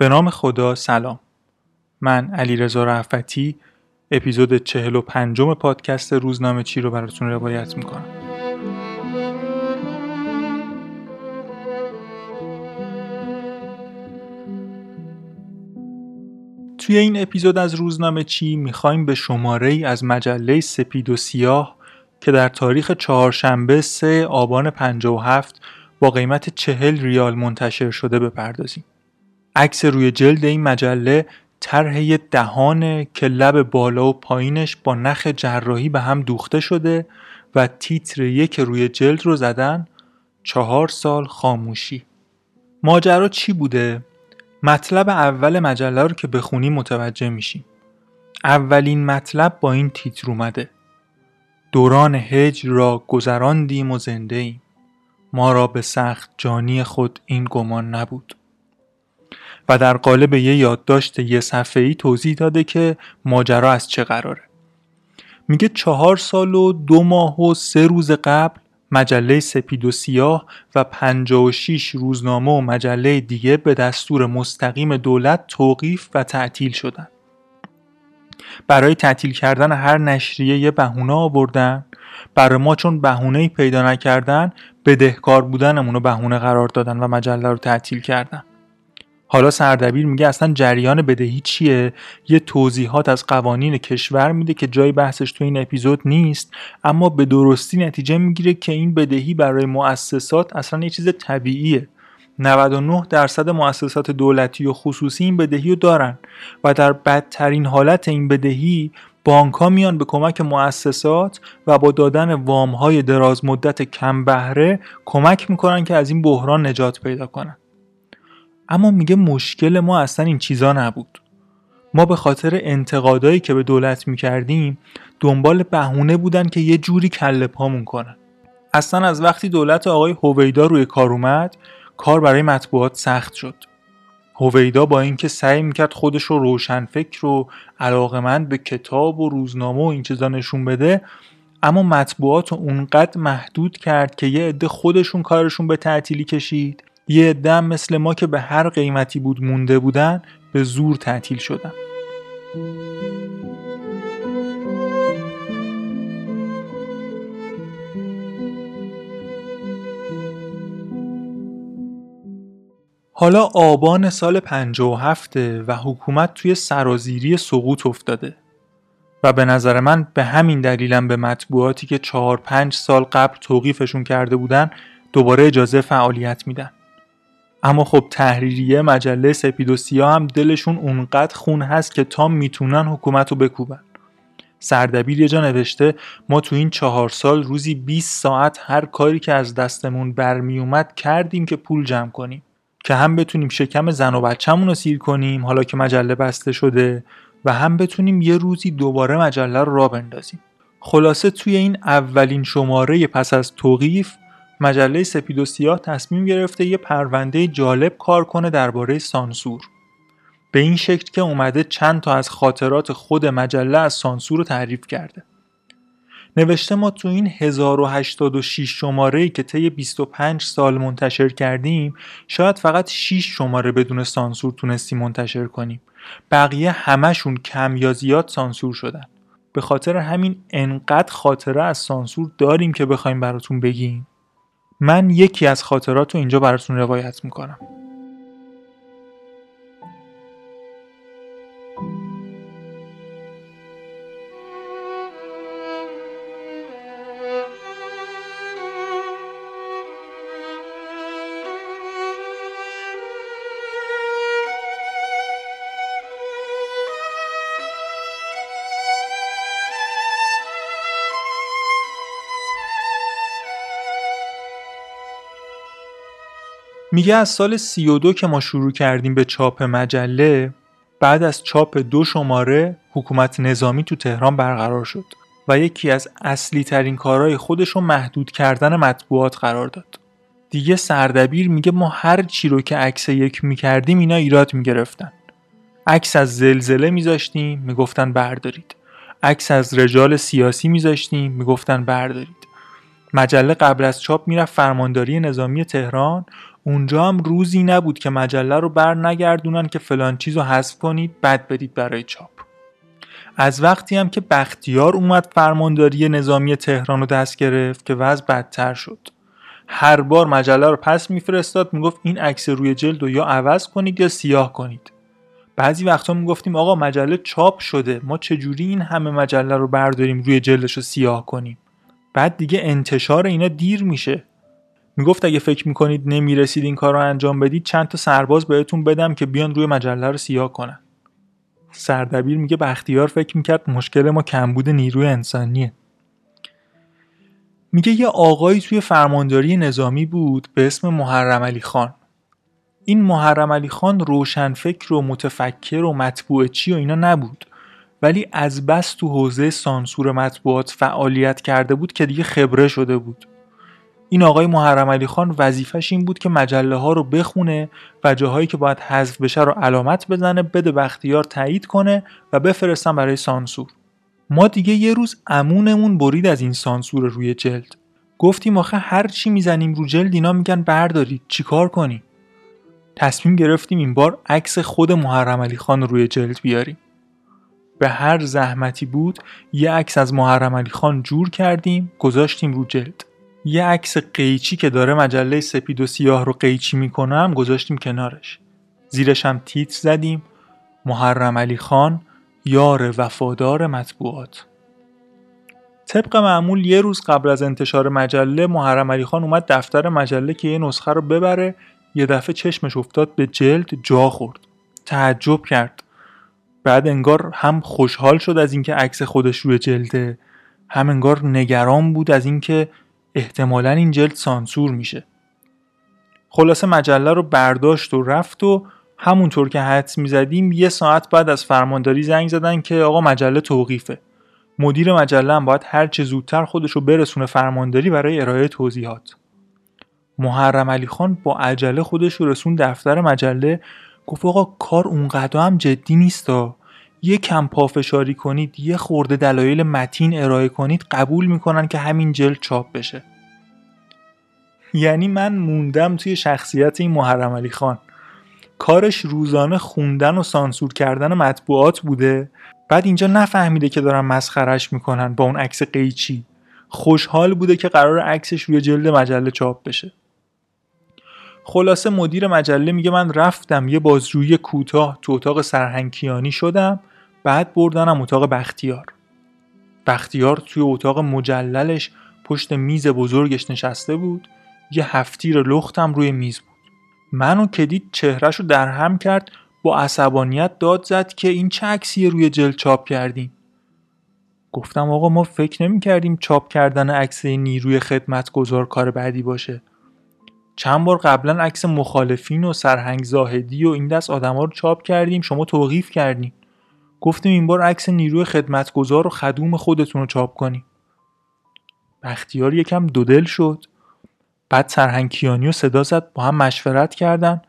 به نام خدا سلام من علی رضا رفتی اپیزود چهل و پنجم پادکست روزنامه چی رو براتون روایت می‌کنم توی این اپیزود از روزنامه چی می‌خوایم به شماره ای از مجله سپید و سیاه که در تاریخ چهارشنبه 3 آبان 57 با قیمت چهل ریال منتشر شده بپردازیم. عکس روی جلد این مجله طرح دهانه که لب بالا و پایینش با نخ جراحی به هم دوخته شده و تیتر یک روی جلد رو زدن چهار سال خاموشی. ماجرا چی بوده؟ مطلب اول مجله رو که بخونی متوجه میشیم. اولین مطلب با این تیتر اومده. دوران هجر را گذراندیم و زنده ایم. ما را به سخت جانی خود این گمان نبود. و در قالب یه یادداشت یه صفحه ای توضیح داده که ماجرا از چه قراره. میگه چهار سال و دو ماه و سه روز قبل مجله سپید و سیاه و 56 روزنامه و مجله دیگه به دستور مستقیم دولت توقیف و تعطیل شدن. برای تعطیل کردن هر نشریه یه بهونه آوردن. برای ما چون بهونه پیدا نکردن بدهکار بودنمون رو بهونه قرار دادن و مجله رو تعطیل کردن. حالا سردبیر میگه اصلا جریان بدهی چیه یه توضیحات از قوانین کشور میده که جای بحثش تو این اپیزود نیست اما به درستی نتیجه می‌گیره که این بدهی برای مؤسسات اصلا یه چیز طبیعیه. 99 درصد مؤسسات دولتی و خصوصی این بدهی رو دارن و در بدترین حالت این بدهی بانک میان به کمک مؤسسات و با دادن وام های دراز مدت کم بهره کمک می‌کنن که از این بحران نجات پیدا کنن. اما میگه مشکل ما اصلا این چیزا نبود. ما به خاطر انتقادایی که به دولت می‌کردیم دنبال بهونه بودن که یه جوری کله پامون کنن. اصلا از وقتی دولت آقای هویدا روی کار اومد کار برای مطبوعات سخت شد. هویدا با اینکه سعی می‌کرد خودش رو روشنفکر و علاقمند به کتاب و روزنامه و این چیزا نشون بده اما مطبوعات رو اونقدر محدود کرد که یه عده خودشون کارشون به تعطیلی کشید. یه عده مثل ما که به هر قیمتی بود مونده بودن به زور تعطیل شدن. حالا آبان سال 57 و حکومت توی سرازیری سقوط افتاده و به نظر من به همین دلیلم به مطبوعاتی که 4 5 سال قبل توقیفشون کرده بودن دوباره اجازه فعالیت میدن. اما خب تحریریه مجله سپید و سیاه هم دلشون اونقدر خون هست که تا می‌تونن حکومت رو بکوبن. سردبیر یه جا نوشته ما تو این چهار سال روزی 20 ساعت هر کاری که از دستمون برمی اومد کردیم که پول جمع کنیم. که هم بتونیم شکم زن و بچه‌مون رو سیر کنیم حالا که مجله بسته شده و هم بتونیم یه روزی دوباره مجله رو را بندازیم. خلاصه توی این اولین شماره پس از توقیف مجله سپید و سیاه تصمیم گرفته یه پرونده جالب کار کنه درباره سانسور. به این شکل که اومده چند تا از خاطرات خود مجله از سانسور رو تعریف کرده. نوشته ما تو این 1086 شماره که طی 25 سال منتشر کردیم شاید فقط 6 شماره بدون سانسور تونستیم منتشر کنیم. بقیه همشون کم یا زیاد سانسور شدن. به خاطر همین انقدر خاطره از سانسور داریم که بخوایم براتون بگیم. من یکی از خاطرات رو اینجا براتون روایت می‌کنم. میگه از سال 32 که ما شروع کردیم به چاپ مجله بعد از چاپ دو شماره حکومت نظامی تو تهران برقرار شد و یکی از اصلی ترین کارهای خودش رو محدود کردن مطبوعات قرار داد. دیگه سردبیر میگه ما هر چی رو که عکس یک می‌کردیم اینا ایراد می‌گرفتن. عکس از زلزله میذاشتیم می‌گفتن بردارید. عکس از رجال سیاسی میذاشتیم می‌گفتن بردارید. مجله قبل از چاپ می‌رفت فرمانداری نظامی تهران اونجا هم روزی نبود که مجله رو بر نگردونن که فلان چیز رو حذف کنید بد بدید برای چاپ. از وقتی هم که بختیار اومد فرمانداری نظامی تهران رو دست گرفت که وضع بدتر شد. هر بار مجله رو پس میفرستاد می‌گفت این عکس روی جلد رو یا عوض کنید یا سیاه کنید. بعضی وقتا می‌گفتیم آقا مجله چاپ شده ما چجوری این همه مجله رو برداریم روی جلدش رو سیاه کنیم؟ بعد دیگه انتشار اینا دیر میشه. می‌گفت اگه فکر می‌کنید نمی‌رسید این کار رو انجام بدید چند تا سرباز بهتون بدم که بیان روی مجله رو سیاه کنن. سردبیر میگه بختیار فکر می‌کرد مشکل ما کمبود نیروی انسانیه. میگه یه آقایی توی فرمانداری نظامی بود به اسم محرم علی خان. این محرم علی خان روشنفکر و متفکر و مطبوع چی و اینا نبود. ولی از بس تو حوزه سانسور مطبوعات فعالیت کرده بود که دیگه خبره شده بود. این آقای محرم علی خان وظیفش این بود که مجله ها رو بخونه و جاهایی که باید حذف بشه رو علامت بزنه بده بختیار تایید کنه و بفرستن برای سانسور. ما دیگه یه روز امونمون برید از این سانسور روی جلد. گفتیم آخه هر چی می‌زنیم رو جلد اینا میگن بردارید چیکار کنیم؟ تصمیم گرفتیم این بار عکس خود محرم علی خان روی جلد بیاریم. به هر زحمتی بود یه عکس از محرم علی خان جور کردیم گذاشتیم رو جلد. یه عکس قیچی که داره مجله سپید و سیاه رو قیچی می‌کنه هم گذاشتیم کنارش. زیرش هم تیتر زدیم. محرم علی خان یار وفادار مطبوعات. طبق معمول یه روز قبل از انتشار مجله محرم علی خان اومد دفتر مجله که یه نسخه رو ببره. یه دفعه چشمش افتاد به جلد جا خورد. تعجب کرد. بعد انگار هم خوشحال شد از اینکه عکس خودش روی جلده هم انگار نگران بود از اینکه احتمالا این جلد سانسور میشه. خلاصه مجله رو برداشت و رفت و همونطور که حدس می‌زدیم یه ساعت بعد از فرمانداری زنگ زدن که آقا مجله توقیفه. مدیر مجله هم باید هر چه زودتر خودش رو برسونه فرمانداری برای ارائه توضیحات. محرم علی خان با عجله خودش رو رسون دفتر مجله گفت آقا کار اونقدر هم جدی نیستا یه کم پافشاری کنید یه خورده دلایل متین ارائه کنید قبول می‌کنن که همین جلد چاپ بشه. یعنی من موندم توی شخصیت این محرم علی خان. کارش روزانه خوندن و سانسور کردن مطبوعات بوده. بعد اینجا نفهمیده که دارن مسخرش می‌کنن با اون عکس قیچی. خوشحال بوده که قرار عکسش روی جلد مجله چاپ بشه. خلاصه مدیر مجله میگه من رفتم یه بازجویی کوتاه تو اتاق سرهنکیانی شدم بعد بردنم اتاق بختیار. بختیار توی اتاق مجللش پشت میز بزرگش نشسته بود یه هفتیر لختم روی میز بود. منو که دید چهرش رو در هم کرد با عصبانیت داد زد که این چه عکسی روی جلد چاپ کردیم گفتم آقا ما فکر نمی کردیم چاپ کردن عکس نیروی خدمت گذار کار بعدی باشه. چند بار قبلا عکس مخالفین و سرهنگ زاهدی و این دست آدما رو چاپ کردیم شما توقیف کردیم گفتیم این بار عکس نیروی خدمتگزار و خدوم خودتون رو چاپ کنیم. بختیار یکم دودل شد. بعد سرهنگ کیانی و صدا زد با هم مشورت کردن.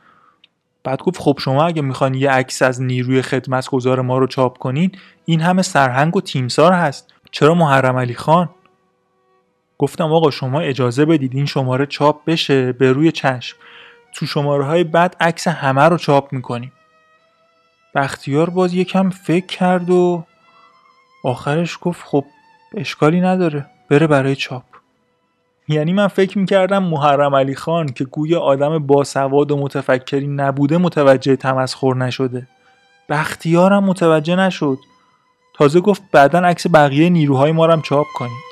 بعد گفت خب شما اگه می‌خوان یه عکس از نیروی خدمتگزار ما رو چاپ کنین این همه سرهنگ و تیمسار هست. چرا محرم علی خان؟ گفتم آقا شما اجازه بدید این شماره چاپ بشه به روی چشم. تو شماره های بعد عکس همه رو چاپ می‌کنیم. بختیار باز یکم فکر کرد و آخرش گفت خب اشکالی نداره بره برای چاپ. یعنی من فکر می‌کردم محرم علی خان که گویا آدم باسواد و متفکری نبوده متوجه تمسخر نشده. بختیارم متوجه نشد. تازه گفت بعدا عکس بقیه نیروهای ما هم چاپ کنید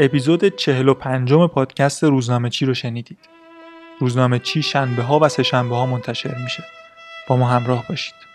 اپیزود 45 پادکست روزنامه چی رو شنیدید. روزنامه چی شنبه ها و سه شنبه ها منتشر میشه. با ما همراه باشید.